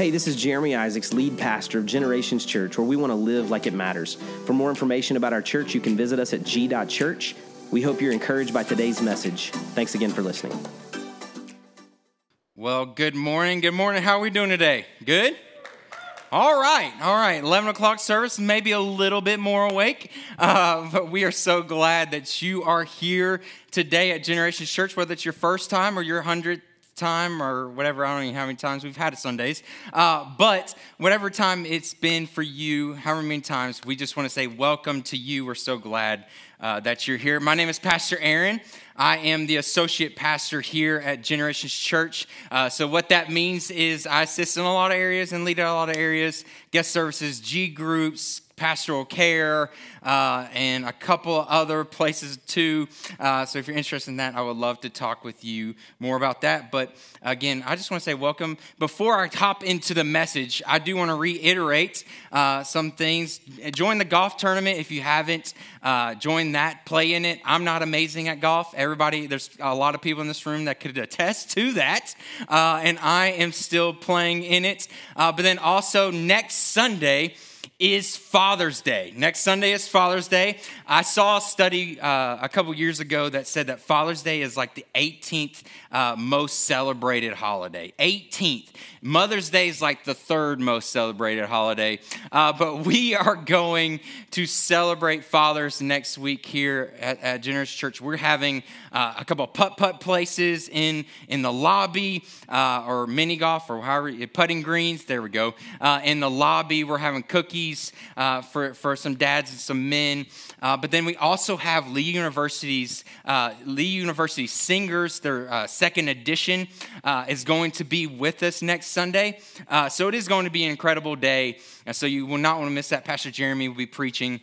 Hey, this is Jeremy Isaacs, lead pastor of Generations Church, where we want to live like it matters. For more information about our church, you can visit us at g.church. We hope you're encouraged by today's message. Thanks again for listening. Well, good morning. Good morning. How are we doing today? Good? All right, all right. 11 o'clock service, maybe a little bit more awake, uh, but we are so glad that you are here today at Generations Church, whether it's your first time or your hundredth time or whatever. I don't know how many times we've had it Sundays. Uh, but whatever time it's been for you, however many times, we just want to say welcome to you. We're so glad uh, that you're here. My name is Pastor Aaron. I am the associate pastor here at Generations Church. Uh, so, what that means is I assist in a lot of areas and lead in a lot of areas guest services, G groups, pastoral care, uh, and a couple other places too. Uh, so if you're interested in that, I would love to talk with you more about that. But again, I just want to say welcome. Before I hop into the message, I do want to reiterate uh, some things. Join the golf tournament if you haven't. Uh, join that, play in it. I'm not amazing at golf. Everybody, there's a lot of people in this room that could attest to that. Uh, and I am still playing in it. Uh, but then also next Sunday, is Father's Day. Next Sunday is Father's Day. I saw a study uh, a couple years ago that said that Father's Day is like the 18th uh, most celebrated holiday. 18th. Mother's Day is like the third most celebrated holiday. Uh, but we are going to celebrate fathers next week here at, at Generations Church. We're having uh, a couple putt putt places in, in the lobby uh, or mini golf or however, putting greens. There we go. Uh, in the lobby, we're having cookies uh, for, for some dads and some men. Uh, but then we also have Lee University's uh, Lee University Singers. Their uh, second edition uh, is going to be with us next Sunday. So it is going to be an incredible day. And so you will not want to miss that. Pastor Jeremy will be preaching.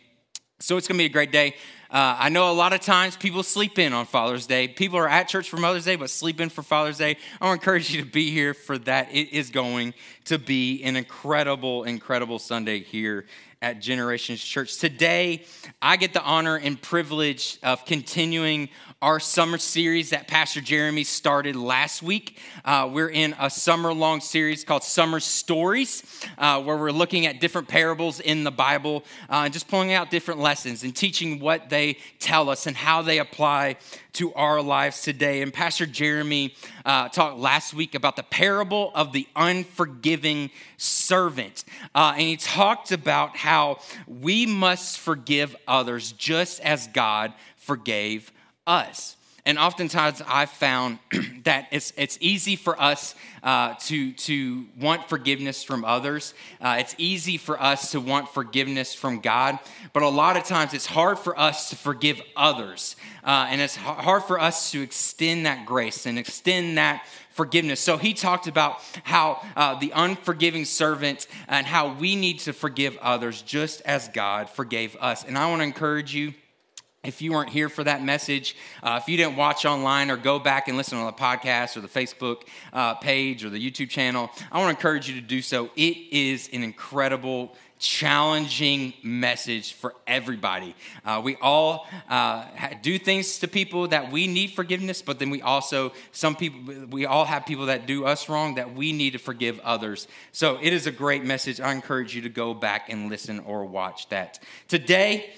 So it's going to be a great day. Uh, I know a lot of times people sleep in on Father's Day. People are at church for Mother's Day, but sleep in for Father's Day. I want to encourage you to be here for that. It is going to be an incredible, incredible Sunday here at Generations Church. Today, I get the honor and privilege of continuing our summer series that Pastor Jeremy started last week. Uh, we're in a summer long series called Summer Stories, uh, where we're looking at different parables in the Bible uh, and just pulling out different lessons and teaching what they tell us and how they apply to our lives today. And Pastor Jeremy uh, talked last week about the parable of the unforgiving servant. Uh, and he talked about how we must forgive others just as God forgave us. And oftentimes I've found that it's, it's easy for us uh, to, to want forgiveness from others. Uh, it's easy for us to want forgiveness from God. But a lot of times it's hard for us to forgive others. Uh, and it's hard for us to extend that grace and extend that forgiveness. So he talked about how uh, the unforgiving servant and how we need to forgive others just as God forgave us. And I want to encourage you if you weren't here for that message, uh, if you didn't watch online or go back and listen on the podcast or the Facebook uh, page or the YouTube channel, I want to encourage you to do so. It is an incredible, challenging message for everybody. Uh, we all uh, do things to people that we need forgiveness, but then we also, some people, we all have people that do us wrong that we need to forgive others. So it is a great message. I encourage you to go back and listen or watch that. Today,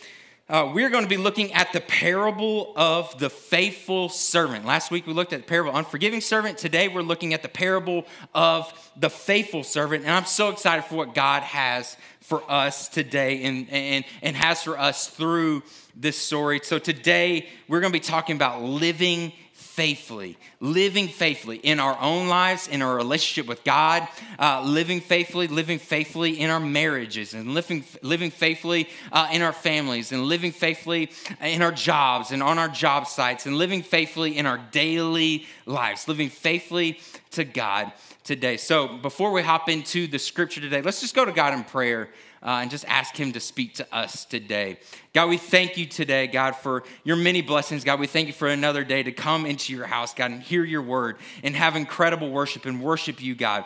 uh, we're going to be looking at the parable of the faithful servant. Last week we looked at the parable of unforgiving servant. Today we're looking at the parable of the faithful servant. And I'm so excited for what God has for us today and, and, and has for us through this story. So today we're going to be talking about living faithfully, living faithfully in our own lives, in our relationship with God, uh, living faithfully, living faithfully in our marriages, and living, living faithfully uh, in our families, and living faithfully in our jobs and on our job sites, and living faithfully in our daily lives, living faithfully to God today. So before we hop into the scripture today, let's just go to God in prayer uh, and just ask Him to speak to us today. God, we thank you today, God, for your many blessings. God, we thank you for another day to come into your house, God, and hear your word and have incredible worship and worship you, God.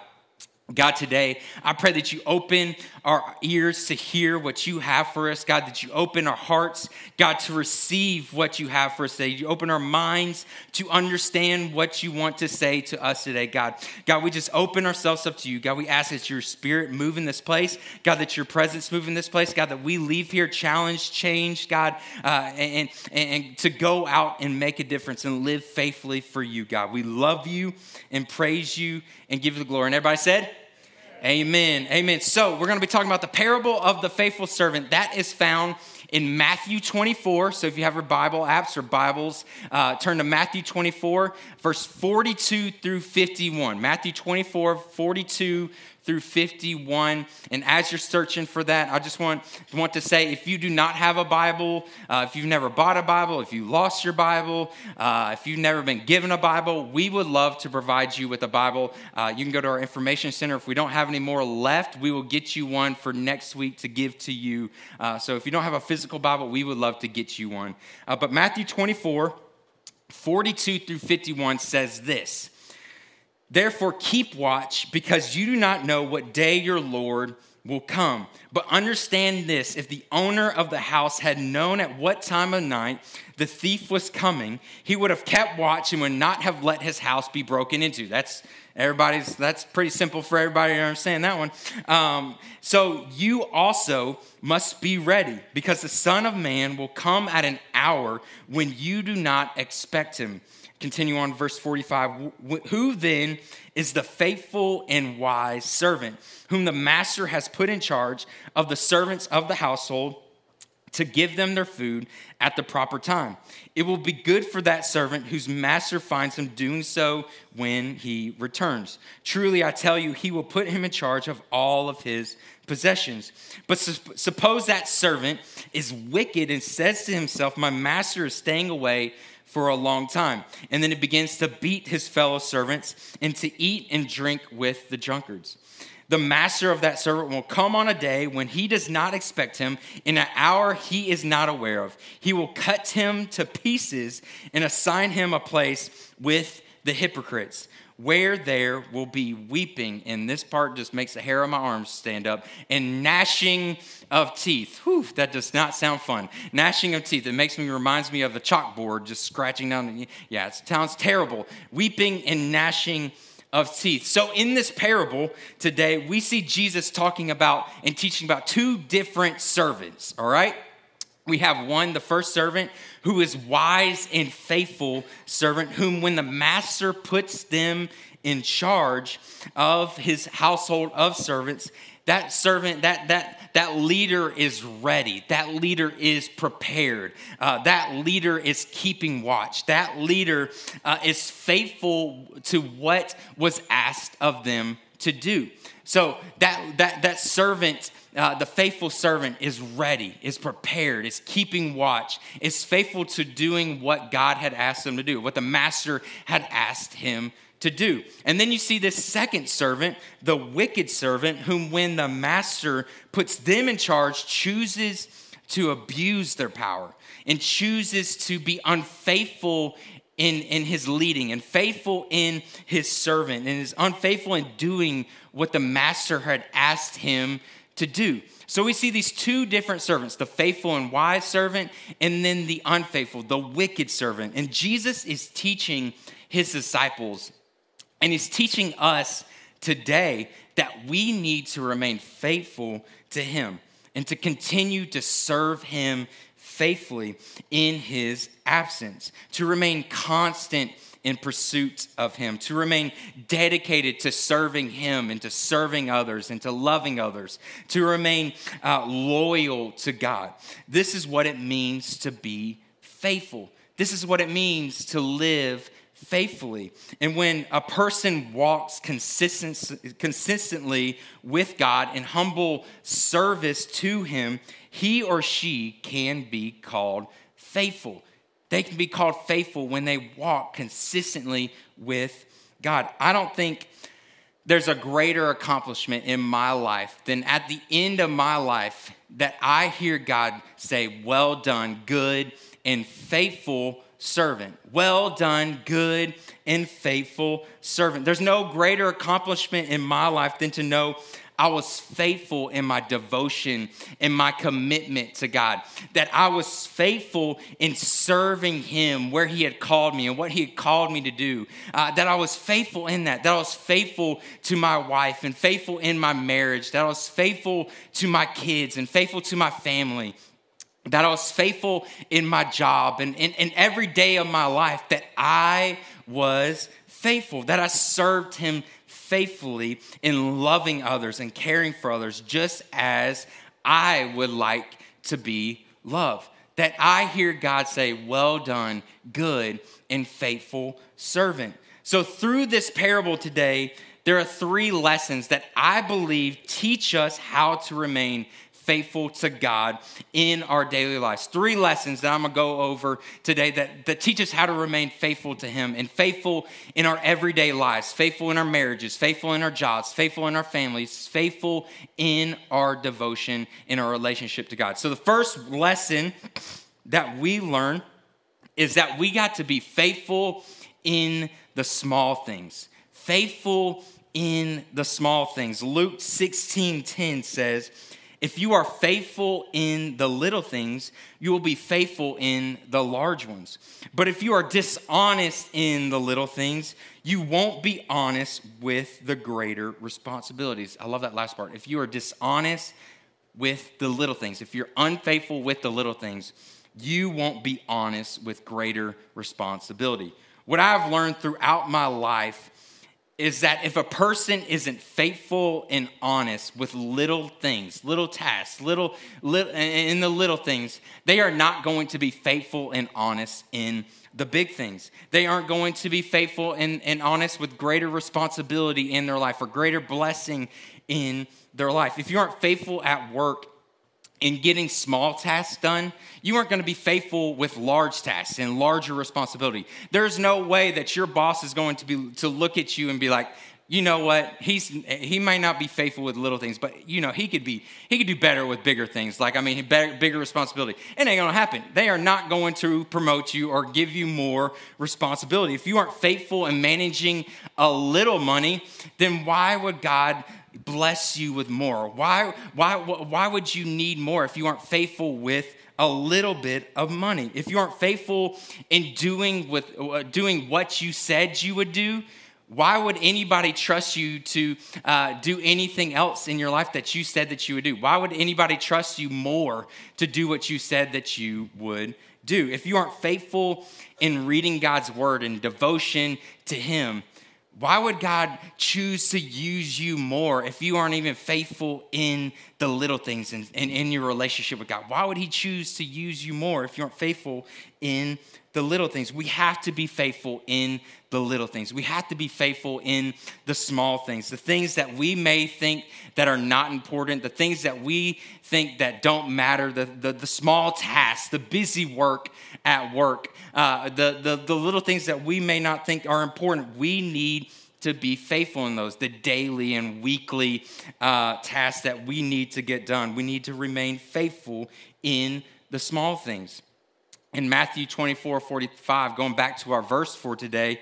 God, today, I pray that you open our ears to hear what you have for us. God, that you open our hearts, God, to receive what you have for us today. You open our minds to understand what you want to say to us today, God. God, we just open ourselves up to you. God, we ask that your spirit move in this place. God, that your presence move in this place. God, that we leave here challenged, changed, God, uh, and, and, and to go out and make a difference and live faithfully for you, God. We love you and praise you and give you the glory. And everybody said, Amen. Amen. So, we're going to be talking about the parable of the faithful servant. That is found in Matthew 24. So, if you have your Bible apps or Bibles, uh, turn to Matthew 24, verse 42 through 51. Matthew 24, 42 through 51. And as you're searching for that, I just want, want to say if you do not have a Bible, uh, if you've never bought a Bible, if you lost your Bible, uh, if you've never been given a Bible, we would love to provide you with a Bible. Uh, you can go to our information center. If we don't have any more left, we will get you one for next week to give to you. Uh, so if you don't have a physical Bible, we would love to get you one. Uh, but Matthew 24, 42 through 51 says this. Therefore, keep watch, because you do not know what day your Lord will come. But understand this if the owner of the house had known at what time of night the thief was coming, he would have kept watch and would not have let his house be broken into. That's everybody's, that's pretty simple for everybody to understand that one. Um, so you also must be ready, because the Son of Man will come at an hour when you do not expect him. Continue on, verse 45. Who then is the faithful and wise servant, whom the master has put in charge of the servants of the household? to give them their food at the proper time. It will be good for that servant whose master finds him doing so when he returns. Truly, I tell you, he will put him in charge of all of his possessions. But su- suppose that servant is wicked and says to himself, My master is staying away for a long time. And then he begins to beat his fellow servants and to eat and drink with the drunkards. The master of that servant will come on a day when he does not expect him, in an hour he is not aware of. He will cut him to pieces and assign him a place with the hypocrites where there will be weeping, and this part just makes the hair on my arms stand up, and gnashing of teeth. Whew, that does not sound fun. Gnashing of teeth. It makes me reminds me of the chalkboard just scratching down. Yeah, it sounds terrible. Weeping and gnashing of teeth. So, in this parable today, we see Jesus talking about and teaching about two different servants, all right? We have one, the first servant, who is wise and faithful servant, whom when the master puts them in charge of his household of servants, that servant, that that that leader is ready. That leader is prepared. Uh, that leader is keeping watch. That leader uh, is faithful to what was asked of them to do. So that that that servant uh, the faithful servant is ready, is prepared, is keeping watch, is faithful to doing what God had asked him to do, what the master had asked him to do. And then you see this second servant, the wicked servant, whom when the master puts them in charge, chooses to abuse their power and chooses to be unfaithful in, in his leading and faithful in his servant and is unfaithful in doing what the master had asked him to do. So we see these two different servants the faithful and wise servant, and then the unfaithful, the wicked servant. And Jesus is teaching his disciples, and he's teaching us today that we need to remain faithful to him and to continue to serve him faithfully in his absence, to remain constant in pursuit of Him, to remain dedicated to serving Him and to serving others and to loving others, to remain uh, loyal to God. This is what it means to be faithful. This is what it means to live faithfully. And when a person walks consistent, consistently with God in humble service to Him, he or she can be called faithful. They can be called faithful when they walk consistently with God. I don't think there's a greater accomplishment in my life than at the end of my life that I hear God say, Well done, good and faithful servant. Well done, good and faithful servant. There's no greater accomplishment in my life than to know I was faithful in my devotion and my commitment to God. That I was faithful in serving Him where He had called me and what He had called me to do. Uh, that I was faithful in that. That I was faithful to my wife and faithful in my marriage. That I was faithful to my kids and faithful to my family that I was faithful in my job and in every day of my life, that I was faithful, that I served him faithfully in loving others and caring for others just as I would like to be loved. That I hear God say, Well done, good and faithful servant. So, through this parable today, there are three lessons that I believe teach us how to remain faithful to God in our daily lives. Three lessons that I'm gonna go over today that, that teach us how to remain faithful to Him and faithful in our everyday lives, faithful in our marriages, faithful in our jobs, faithful in our families, faithful in our devotion, in our relationship to God. So, the first lesson that we learn is that we got to be faithful in the small things. Faithful in the small things. Luke 16 10 says, if you are faithful in the little things, you will be faithful in the large ones. But if you are dishonest in the little things, you won't be honest with the greater responsibilities. I love that last part. If you are dishonest with the little things, if you're unfaithful with the little things, you won't be honest with greater responsibility. What I've learned throughout my life is that if a person isn't faithful and honest with little things, little tasks, little, little in the little things, they are not going to be faithful and honest in the big things. They aren't going to be faithful and, and honest with greater responsibility in their life or greater blessing in their life. If you aren't faithful at work, in getting small tasks done, you aren't going to be faithful with large tasks and larger responsibility. There's no way that your boss is going to be to look at you and be like, you know what? He's he might not be faithful with little things, but you know he could be he could do better with bigger things. Like I mean, better, bigger responsibility. It ain't gonna happen. They are not going to promote you or give you more responsibility. If you aren't faithful in managing a little money, then why would God bless you with more? Why, why, why would you need more if you aren't faithful with a little bit of money? If you aren't faithful in doing, with, uh, doing what you said you would do, why would anybody trust you to uh, do anything else in your life that you said that you would do? Why would anybody trust you more to do what you said that you would do? If you aren't faithful in reading God's word and devotion to Him, why would God choose to use you more if you aren't even faithful in the little things and, in your relationship with God? Why would He choose to use you more if you aren't faithful in the little things? We have to be faithful in the little things. We have to be faithful in the small things, the things that we may think that are not important, the things that we think that don't matter, the, the, the small tasks, the busy work at work, uh, the, the, the little things that we may not think are important. We need to be faithful in those, the daily and weekly uh, tasks that we need to get done. We need to remain faithful in the small things. In Matthew 24 45, going back to our verse for today,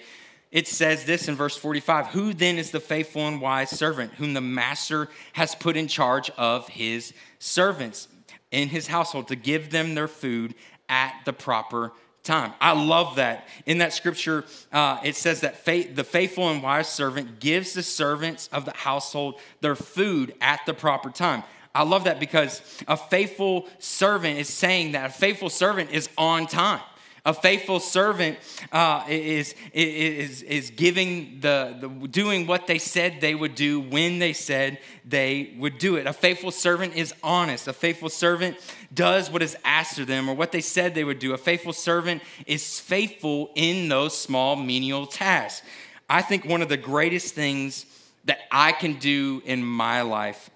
it says this in verse 45 Who then is the faithful and wise servant whom the master has put in charge of his servants in his household to give them their food at the proper time? I love that. In that scripture, uh, it says that faith, the faithful and wise servant gives the servants of the household their food at the proper time. I love that because a faithful servant is saying that a faithful servant is on time. A faithful servant uh, is, is, is giving the, the, doing what they said they would do when they said they would do it. A faithful servant is honest. A faithful servant does what is asked of them or what they said they would do. A faithful servant is faithful in those small menial tasks. I think one of the greatest things that I can do in my life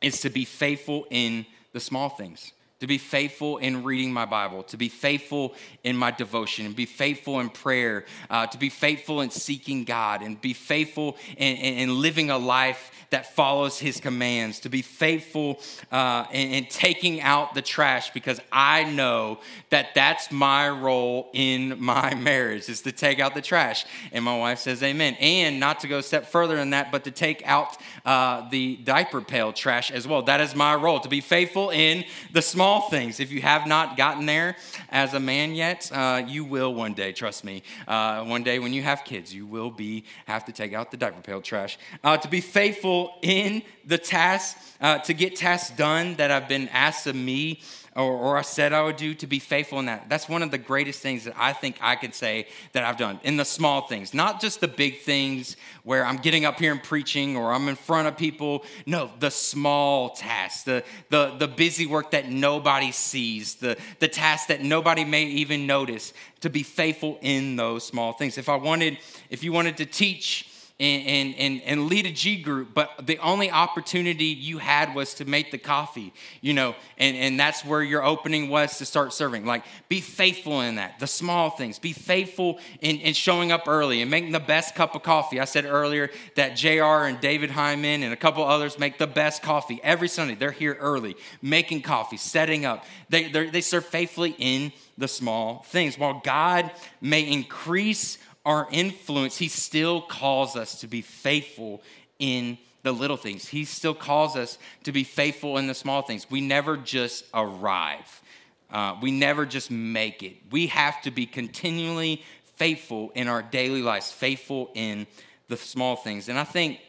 is to be faithful in the small things to be faithful in reading my Bible, to be faithful in my devotion, and be faithful in prayer, uh, to be faithful in seeking God, and be faithful in, in, in living a life that follows his commands, to be faithful uh, in, in taking out the trash because I know that that's my role in my marriage is to take out the trash. And my wife says amen. And not to go a step further than that, but to take out uh, the diaper pail trash as well. That is my role, to be faithful in the small things. If you have not gotten there as a man yet, uh, you will one day, trust me. Uh, one day when you have kids, you will be have to take out the diaper pail trash. Uh, to be faithful in the tasks, uh, to get tasks done that have been asked of me or, or I said I would do to be faithful in that. That's one of the greatest things that I think I can say that I've done in the small things, not just the big things where I'm getting up here and preaching or I'm in front of people. No, the small tasks, the, the, the busy work that nobody sees, the, the tasks that nobody may even notice, to be faithful in those small things. If I wanted, if you wanted to teach, and, and, and lead a G group, but the only opportunity you had was to make the coffee, you know, and, and that's where your opening was to start serving. Like, be faithful in that, the small things. Be faithful in, in showing up early and making the best cup of coffee. I said earlier that JR and David Hyman and a couple others make the best coffee every Sunday. They're here early, making coffee, setting up. They, they serve faithfully in the small things. While God may increase our influence, He still calls us to be faithful in the little things. He still calls us to be faithful in the small things. We never just arrive, uh, we never just make it. We have to be continually faithful in our daily lives, faithful in the small things. And I think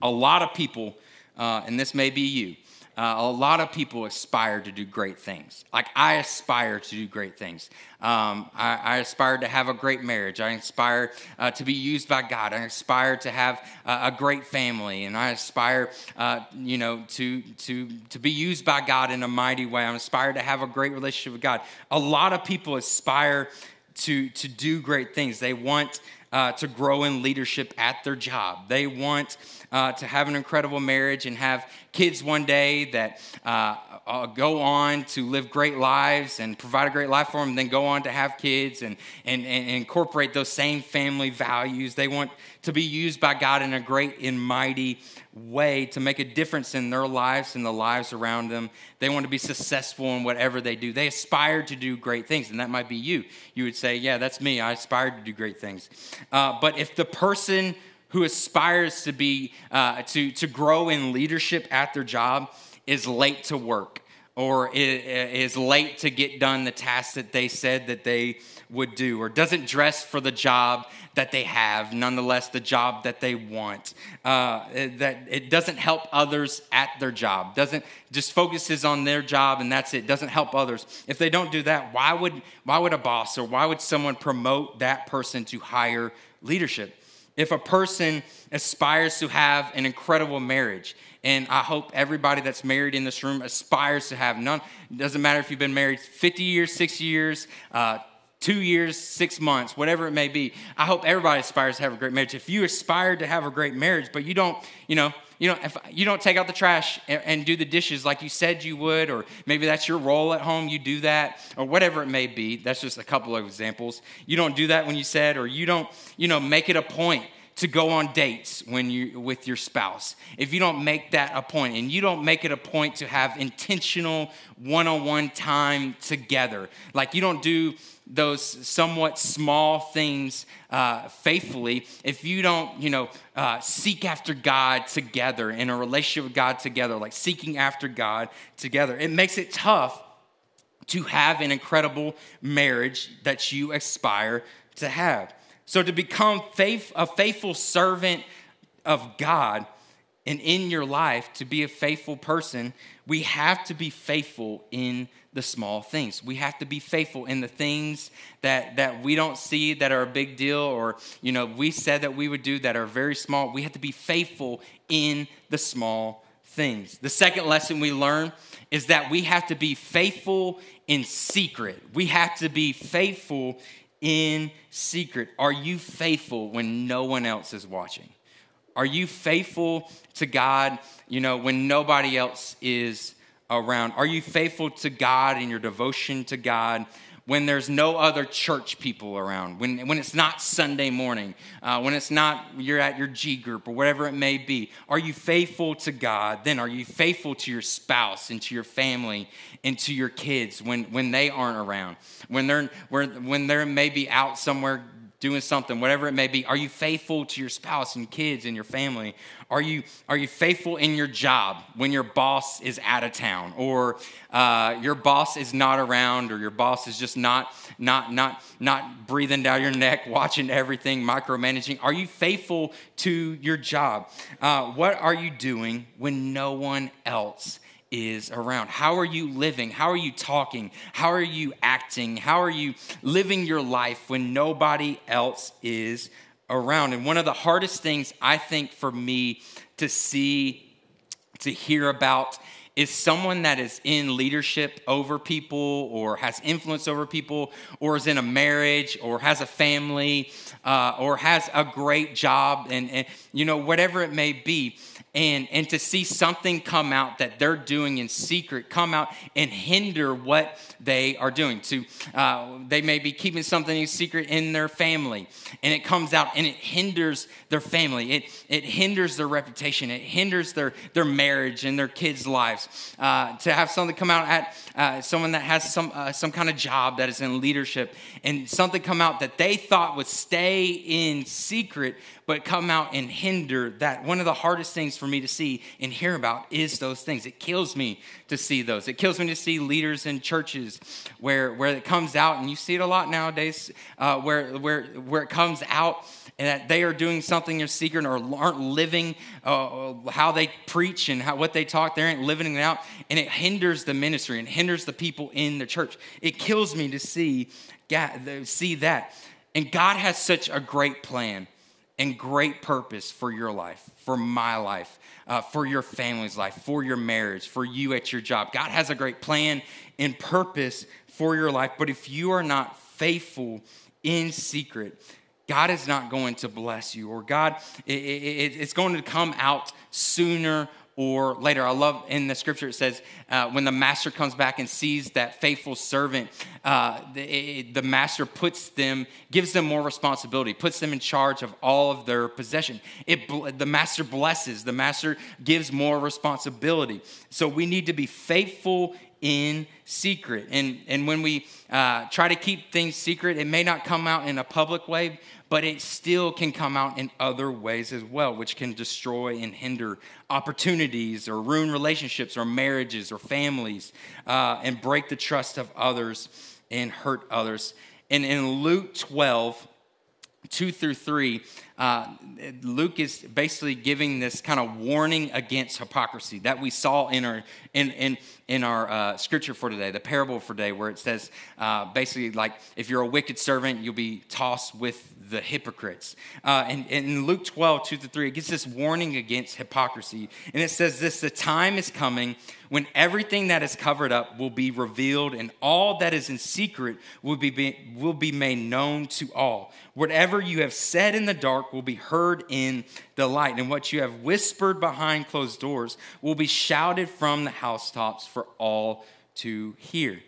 a lot of people, uh, and this may be you, uh, a lot of people aspire to do great things. Like I aspire to do great things. Um, I, I, aspire to have a great marriage. I aspire uh, to be used by God. I aspire to have uh, a great family, and I aspire, uh, you know, to to to be used by God in a mighty way. I aspire to have a great relationship with God. A lot of people aspire to to do great things. They want uh, to grow in leadership at their job. They want uh, to have an incredible marriage and have kids one day that uh, uh, go on to live great lives and provide a great life for them, then go on to have kids and, and, and incorporate those same family values. They want to be used by God in a great and mighty way to make a difference in their lives and the lives around them. They want to be successful in whatever they do. They aspire to do great things, and that might be you. You would say, Yeah, that's me. I aspire to do great things. Uh, but if the person who aspires to be uh, to, to grow in leadership at their job is late to work or is late to get done the task that they said that they would do or doesn't dress for the job that they have nonetheless the job that they want. Uh, that it doesn't help others at their job doesn't just focuses on their job and that's it doesn't help others. If they don't do that why would why would a boss or why would someone promote that person to higher leadership? If a person aspires to have an incredible marriage, and I hope everybody that's married in this room aspires to have none, It doesn't matter if you've been married 50 years, six years, uh, two years, six months, whatever it may be. I hope everybody aspires to have a great marriage. If you aspire to have a great marriage, but you don't, you know, you know, if you don't take out the trash and, do the dishes like you said you would, or maybe that's your role at home, you do that, or whatever it may be. That's just a couple of examples. You don't do that when you said, or you don't, you know, make it a point to go on dates when you with your spouse. If you don't make that a point and you don't make it a point to have intentional one-on-one time together. Like you don't do those somewhat small things uh, faithfully if you don't you know uh, seek after god together in a relationship with god together like seeking after god together. It makes it tough to have an incredible marriage that you aspire to have so, to become faith, a faithful servant of God and in your life, to be a faithful person, we have to be faithful in the small things. We have to be faithful in the things that, that we don't see that are a big deal or, you know, we said that we would do that are very small. We have to be faithful in the small things. The second lesson we learn is that we have to be faithful in secret. We have to be faithful in secret? Are you faithful when no one else is watching? Are you faithful to God, you know, when nobody else is around? Are you faithful to God in your devotion to God when there's no other church people around, when, when it's not Sunday morning, uh, when it's not you're at your G group or whatever it may be? Are you faithful to God? Then are you faithful to your spouse and to your family and to your kids when, when they aren't around? When they're, when they're maybe out somewhere doing something, whatever it may be? Are you faithful to your spouse and kids and your family? Are you, are you faithful in your job when your boss is out of town or uh, your boss is not around or your boss is just not, not, not, not breathing down your neck, watching everything, micromanaging? Are you faithful to your job? Uh, what are you doing when no one else is around. How are you living? How are you talking? How are you acting? How are you living your life when nobody else is around? And one of the hardest things I think for me to see, to hear about, is someone that is in leadership over people or has influence over people or is in a marriage or has a family uh, or has a great job and, and you know whatever it may be and, and to see something come out that they're doing in secret come out and hinder what they are doing. To uh, they may be keeping something in secret in their family, and it comes out and it hinders their family. It it hinders their reputation. It hinders their their marriage and their kids' lives. Uh, to have something come out at uh, someone that has some uh, some kind of job that is in leadership, and something come out that they thought would stay in secret, but come out and hinder that. One of the hardest things for me to see and hear about is those things. It kills me to see those. It kills me to see leaders in churches where, where it comes out, and you see it a lot nowadays, uh, where, where, where it comes out and that they are doing something in secret or aren't living uh, how they preach and how, what they talk. They aren't living it out, and it hinders the ministry and hinders the people in the church. It kills me to see, see that. And God has such a great plan and great purpose for your life, for my life, uh, for your family's life, for your marriage, for you at your job. God has a great plan and purpose for your life, but if you are not faithful in secret, God is not going to bless you, or God, it, it, it's going to come out sooner or later. I love in the scripture it says, uh, when the master comes back and sees that faithful servant, uh, the, the, master puts them, gives them more responsibility, puts them in charge of all of their possession. It, the master blesses, the master gives more responsibility. So we need to be faithful in secret. And, and when we uh, try to keep things secret, it may not come out in a public way, but it still can come out in other ways as well, which can destroy and hinder opportunities or ruin relationships or marriages or families uh, and break the trust of others and hurt others. And in Luke 12, 2 through 3, uh, Luke is basically giving this kind of warning against hypocrisy that we saw in our in in in our uh, scripture for today, the parable for today, where it says uh, basically like if you're a wicked servant, you'll be tossed with the hypocrites. Uh, and, and, in Luke 12, 2 to 3, it gives this warning against hypocrisy. And it says this the time is coming when everything that is covered up will be revealed, and all that is in secret will be, will be made known to all. Whatever you have said in the dark will be heard in the light, and what you have whispered behind closed doors will be shouted from the housetops for all to hear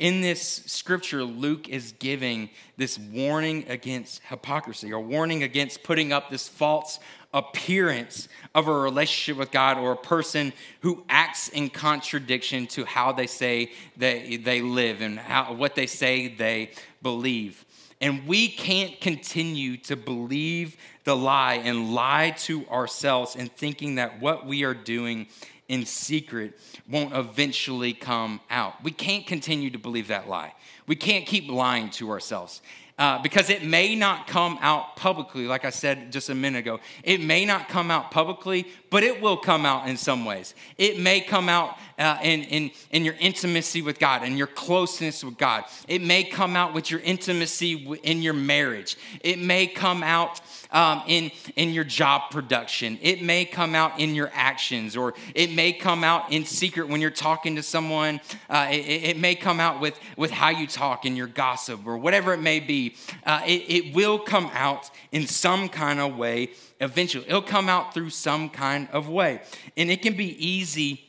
in this scripture, Luke is giving this warning against hypocrisy or warning against putting up this false appearance of a relationship with God or a person who acts in contradiction to how they say they, they live and how, what they say they believe. And we can't continue to believe the lie and lie to ourselves in thinking that what we are doing in secret won't eventually come out. We can't continue to believe that lie. We can't keep lying to ourselves. Uh, because it may not come out publicly, like I said just a minute ago. It may not come out publicly, but it will come out in some ways. It may come out uh, in, in, in your intimacy with God and your closeness with God. It may come out with your intimacy in your marriage. It may come out um, in, in your job production. It may come out in your actions, or it may come out in secret when you're talking to someone. Uh, it, it, may come out with, with how you talk and your gossip, or whatever it may be. Uh, it, it will come out in some kind of way eventually. It'll come out through some kind of way. And it can be easy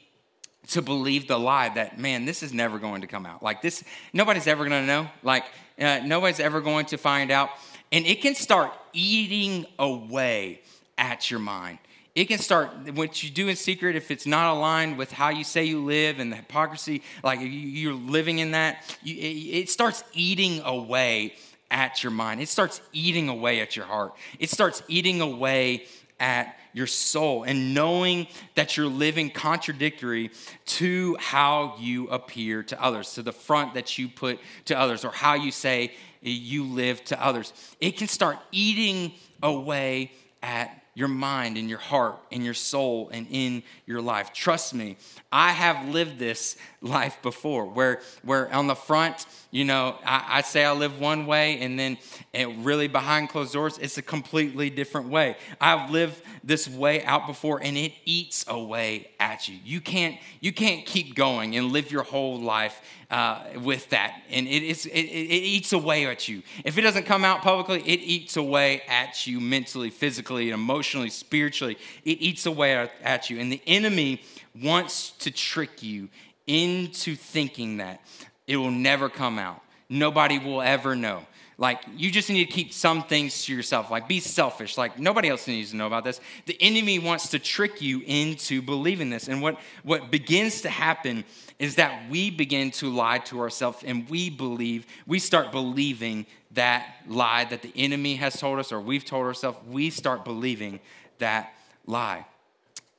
to believe the lie that man this is never going to come out like this nobody's ever going to know like uh, nobody's ever going to find out and it can start eating away at your mind it can start what you do in secret if it's not aligned with how you say you live and the hypocrisy like you're living in that it starts eating away at your mind it starts eating away at your heart it starts eating away at your soul and knowing that you're living contradictory to how you appear to others, to the front that you put to others, or how you say you live to others. It can start eating away at your mind and your heart and your soul and in your life. Trust me, I have lived this life before where, where on the front, you know, I, I say I live one way and then it really behind closed doors, it's a completely different way. I've lived this way out before and it eats away at you. You can't, you can't keep going and live your whole life uh, with that. And it, it, it eats away at you. If it doesn't come out publicly, it eats away at you mentally, physically, emotionally, spiritually. It eats away at, at you. And the enemy wants to trick you into thinking that it will never come out. Nobody will ever know. Like, you just need to keep some things to yourself. Like, be selfish. Like, nobody else needs to know about this. The enemy wants to trick you into believing this. And what, what begins to happen is that we begin to lie to ourselves and we believe, we start believing that lie that the enemy has told us or we've told ourselves. We start believing that lie.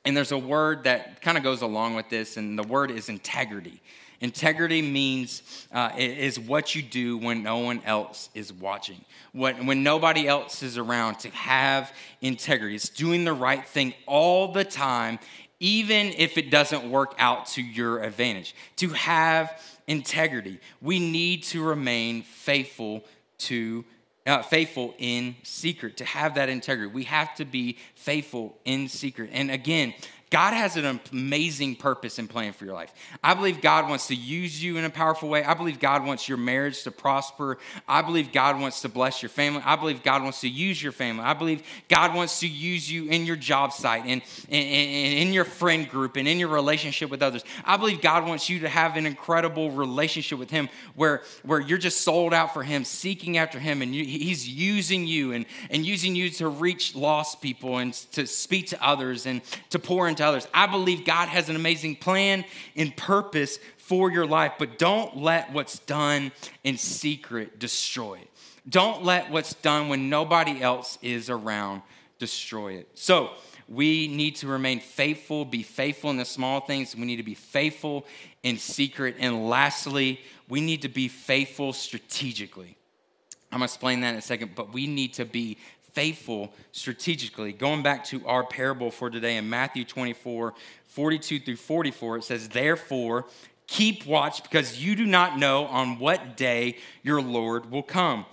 And there's a word that kind of goes along with this, and the word is integrity. Integrity means uh, is what you do when no one else is watching, when, when nobody else is around. To have integrity, it's doing the right thing all the time, even if it doesn't work out to your advantage. To have integrity, we need to remain faithful to uh, faithful in secret, to have that integrity. We have to be faithful in secret. And again, God has an amazing purpose and plan for your life. I believe God wants to use you in a powerful way. I believe God wants your marriage to prosper. I believe God wants to bless your family. I believe God wants to use your family. I believe God wants to use you in your job site and, and, and in your friend group and in your relationship with others. I believe God wants you to have an incredible relationship with Him where, where you're just sold out for Him, seeking after Him, and you, He's using you and, and using you to reach lost people and to speak to others and to pour into others. I believe God has an amazing plan and purpose for your life, but don't let what's done in secret destroy it. Don't let what's done when nobody else is around destroy it. So, we need to remain faithful, be faithful in the small things. We need to be faithful in secret. And lastly, we need to be faithful strategically. I'm to explain that in a second, but we need to be faithful strategically. Going back to our parable for today in Matthew 24, 42 through 44, it says, Therefore, keep watch because you do not know on what day your Lord will come.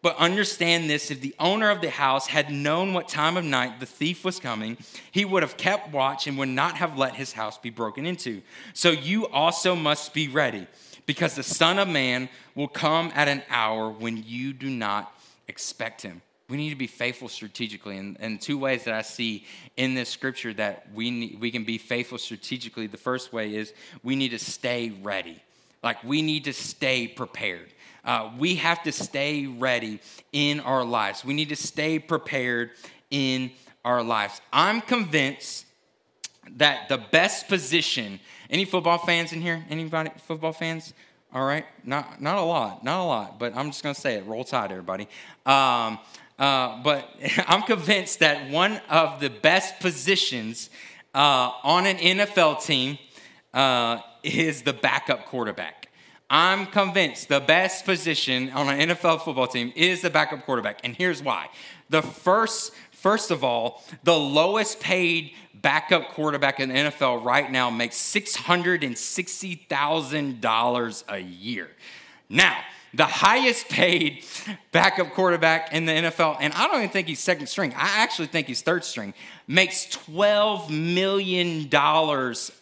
But understand this if the owner of the house had known what time of night the thief was coming, he would have kept watch and would not have let his house be broken into. So you also must be ready, because the Son of Man will come at an hour when you do not expect him we need to be faithful strategically. And, and two ways that I see in this scripture that we, need, we can be faithful strategically. The first way is we need to stay ready. Like we need to stay prepared. Uh, we have to stay ready in our lives. We need to stay prepared in our lives. I'm convinced that the best position, any football fans in here? Anybody football fans? All right, not not a lot, not a lot, but I'm just gonna say it. Roll Tide, everybody. Um, uh, but I'm convinced that one of the best positions uh, on an NFL team uh, is the backup quarterback. I'm convinced the best position on an NFL football team is the backup quarterback. And here's why. The first, first of all, the lowest paid backup quarterback in the NFL right now makes $660,000 a year. Now, the highest paid backup quarterback in the NFL, and I don't even think he's second string. I actually think he's third string, makes $12 million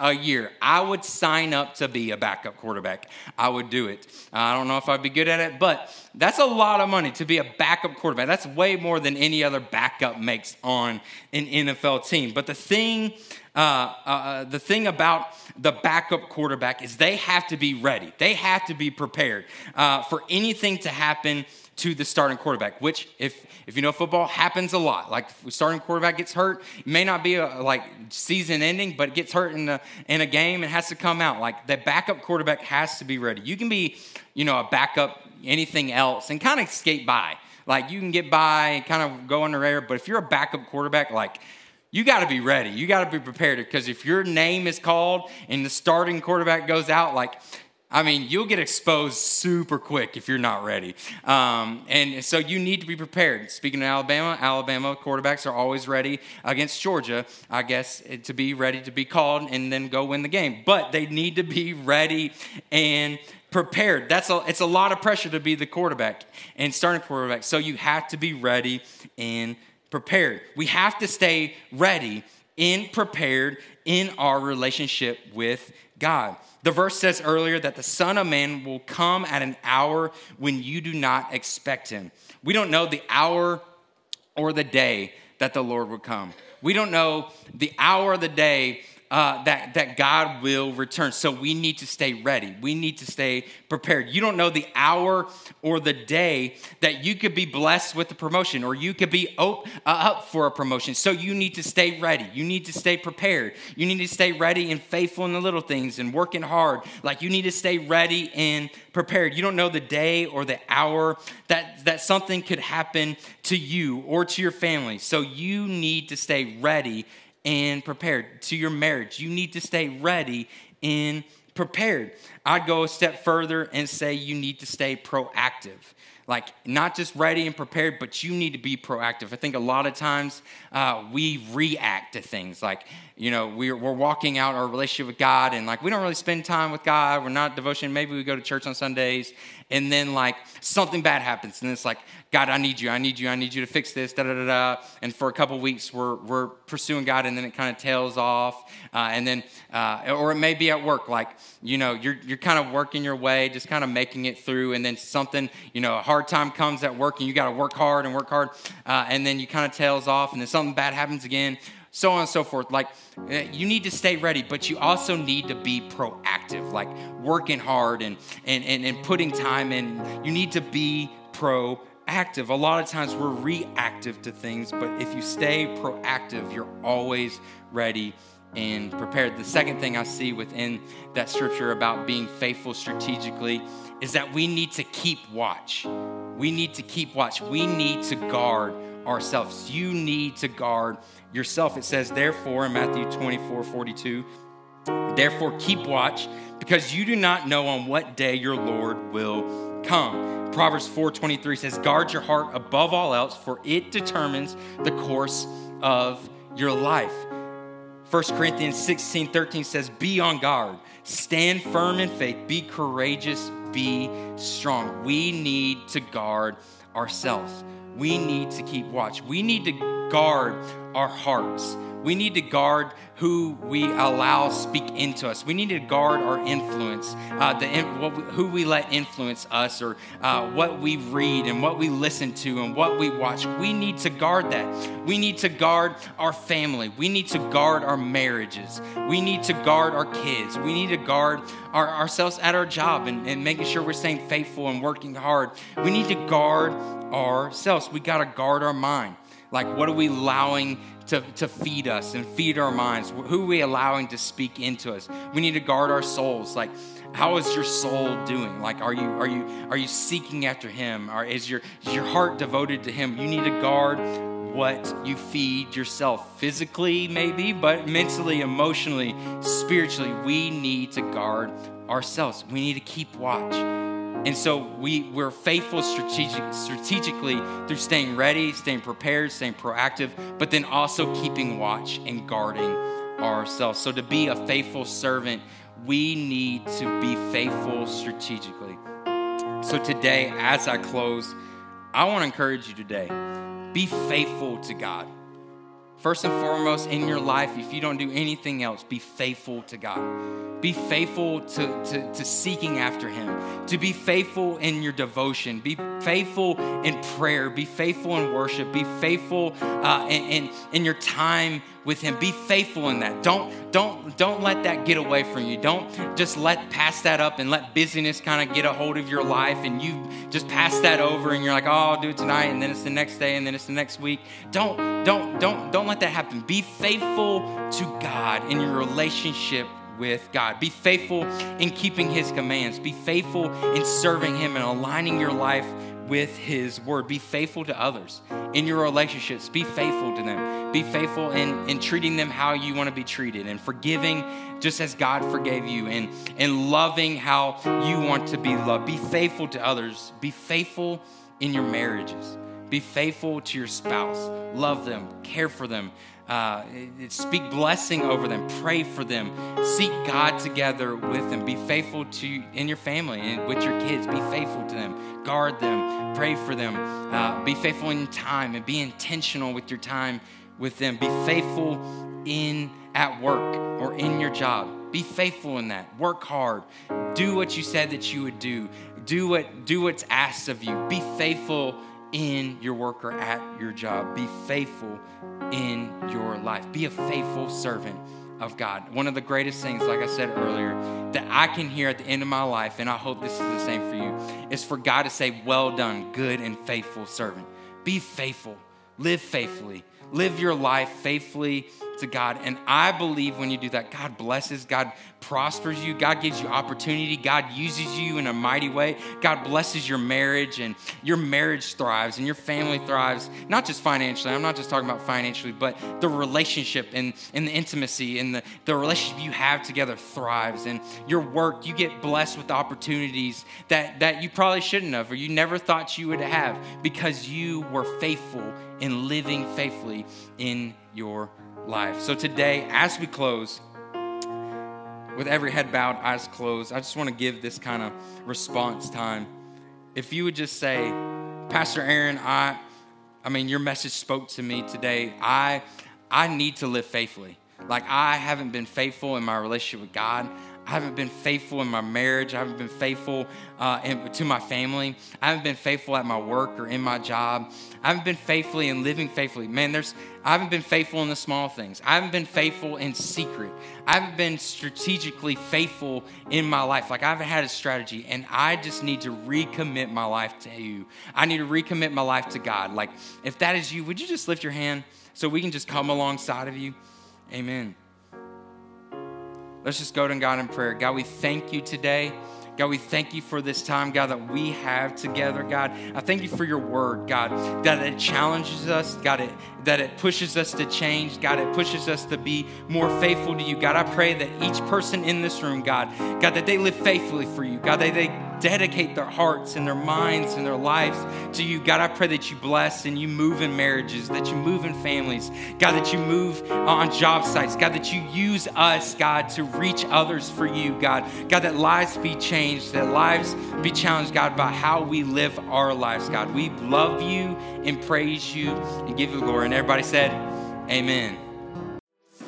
a year. I would sign up to be a backup quarterback. I would do it. I don't know if I'd be good at it, but that's a lot of money to be a backup quarterback. That's way more than any other backup makes on an NFL team. But the thing uh, uh, the thing about the backup quarterback is they have to be ready. They have to be prepared uh, for anything to happen to the starting quarterback, which, if if you know football, happens a lot. Like starting quarterback gets hurt, it may not be a like season ending, but it gets hurt in a in a game and has to come out. Like the backup quarterback has to be ready. You can be, you know, a backup anything else and kind of skate by. Like you can get by, kind of go under air, but if you're a backup quarterback, like you got to be ready. You got to be prepared because if your name is called and the starting quarterback goes out, like I mean, you'll get exposed super quick if you're not ready. Um, and so you need to be prepared. Speaking of Alabama, Alabama quarterbacks are always ready against Georgia, I guess, to be ready to be called and then go win the game. But they need to be ready and prepared. That's a, it's a lot of pressure to be the quarterback and starting quarterback. So you have to be ready and prepared. We have to stay ready and prepared in our relationship with God. The verse says earlier that the Son of Man will come at an hour when you do not expect him. We don't know the hour or the day that the Lord will come. We don't know the hour of the day uh, that, that God will return. So we need to stay ready. We need to stay prepared. You don't know the hour or the day that you could be blessed with a promotion or you could be op- uh, up for a promotion. So you need to stay ready. You need to stay prepared. You need to stay ready and faithful in the little things and working hard. Like you need to stay ready and prepared. You don't know the day or the hour that, that something could happen to you or to your family. So you need to stay ready and prepared. To your marriage, you need to stay ready and prepared. I'd go a step further and say you need to stay proactive like not just ready and prepared, but you need to be proactive. I think a lot of times uh, we react to things like, you know, we're, we're walking out our relationship with God and like we don't really spend time with God. We're not devotion. Maybe we go to church on Sundays and then like something bad happens and it's like, God, I need you. I need you. I need you to fix this. Da da da da. And for a couple weeks, we're we're pursuing God, and then it kind of tails off. Uh, and then, uh, or it may be at work, like you know, you're you're kind of working your way, just kind of making it through, and then something, you know, a hard time comes at work, and you got to work hard and work hard, uh, and then you kind of tails off, and then something bad happens again so on and so forth. Like, eh, you need to stay ready, but you also need to be proactive, like working hard and, and, and, and putting time in. You need to be proactive. A lot of times we're reactive to things, but if you stay proactive, you're always ready and prepared. The second thing I see within that scripture about being faithful strategically is that we need to keep watch. We need to keep watch. We need to guard ourselves. You need to guard yourself. It says, therefore, in Matthew 24 42, therefore keep watch because you do not know on what day your Lord will come. Proverbs 4:23 says, "Guard your heart above all else, for it determines the course of your life." 1 Corinthians 16, 13 says, Be on guard, stand firm in faith, be courageous, be strong. We need to guard ourselves. We need to keep watch. We need to guard our hearts. We need to guard who we allow speak into us. We need to guard our influence, uh, the, who we let influence us, or uh, what we read and what we listen to and what we watch. We need to guard that. We need to guard our family. We need to guard our marriages. We need to guard our kids. We need to guard our, ourselves at our job and, and making sure we're staying faithful and working hard. We need to guard ourselves. We got to guard our mind. Like, what are we allowing to, to feed us and feed our minds? Who are we allowing to speak into us? We need to guard our souls. Like, how is your soul doing? Like, are you are you are you seeking after Him? Or is your is your heart devoted to Him? You need to guard what you feed yourself physically, maybe, but mentally, emotionally, spiritually. We need to guard ourselves. We need to keep watch. And so we, we're faithful strategic, strategically through staying ready, staying prepared, staying proactive, but then also keeping watch and guarding ourselves. So to be a faithful servant, we need to be faithful strategically. So today, as I close, I want to encourage you today be faithful to God. First and foremost in your life, if you don't do anything else, be faithful to God Be faithful to, to, to, seeking after Him, to be faithful in your devotion, be faithful in prayer, be faithful in worship, be faithful uh, in, in, in your time with him. Be faithful in that. Don't don't don't let that get away from you. Don't just let pass that up and let busyness kind of get a hold of your life and you just pass that over and you're like oh i'll do it tonight and then it's the next day and then it's the next week. Don't don't don't don't let that happen. Be faithful to god in your relationship with God. Be faithful in keeping His commands. Be faithful in serving Him and aligning your life with His Word. Be faithful to others in your relationships. Be faithful to them. Be faithful in, in treating them how you want to be treated and forgiving just as God forgave you and, and loving how you want to be loved. Be faithful to others. Be faithful in your marriages. Be faithful to your spouse. Love them, care for them, uh, speak blessing over them, pray for them, seek God together with them. Be faithful to in your family and with your kids. Be faithful to them, guard them, pray for them. Uh, be faithful in time and be intentional with your time with them. Be faithful in at work or in your job. Be faithful in that. Work hard. Do what you said that you would do. Do what do what's asked of you. Be faithful in your work or at your job. Be faithful in your life. Be a faithful servant of God. One of the greatest things, like I said earlier, that I can hear at the end of my life, and I hope this is the same for you, is for God to say, Well done, good and faithful servant. Be faithful, live faithfully, live your life faithfully to God. And I believe when you do that, God blesses, God prospers you, God gives you opportunity, God uses you in a mighty way. God blesses your marriage, and your marriage thrives, and your family thrives, not just financially. I'm not just talking about financially, but the relationship and, and the intimacy and the, the relationship you have together thrives. And your work, you get blessed with opportunities that, that you probably shouldn't have, or you never thought you would have because you were faithful in living faithfully in your life. So today, as we close, with every head bowed, eyes closed, I just want to give this kind of response time. If you would just say, Pastor Aaron, I, I mean, your message spoke to me today. I, I need to live faithfully. Like I haven't been faithful in my relationship with God. I haven't been faithful in my marriage. I haven't been faithful uh, in, to my family. I haven't been faithful at my work or in my job. I haven't been faithfully and living faithfully. Man, there's I haven't been faithful in the small things. I haven't been faithful in secret. I haven't been strategically faithful in my life. Like I haven't had a strategy, and I just need to recommit my life to you. I need to recommit my life to God. Like if that is you, would you just lift your hand so we can just come alongside of you? Amen. Let's just go to God in prayer. God, we thank you today. God, we thank you for this time, God, that we have together, God. I thank you for your word, God, that it challenges us, God, it, that it pushes us to change, God, it pushes us to be more faithful to you. God, I pray that each person in this room, God, God, that they live faithfully for you, God, that they dedicate their hearts and their minds and their lives to you. God, I pray that you bless and you move in marriages, that you move in families, God, that you move on job sites, God, that you use us, God, to reach others for you, God. God, that lives be changed, that lives be challenged, God, by how we live our lives, God. We love you and praise you and give you glory. And everybody said, Amen.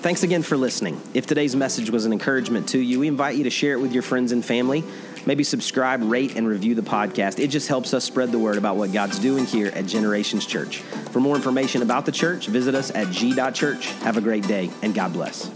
Thanks again for listening. If today's message was an encouragement to you, we invite you to share it with your friends and family. Maybe subscribe, rate, and review the podcast. It just helps us spread the word about what God's doing here at Generations Church. For more information about the church, visit us at g.church. Have a great day, and God bless.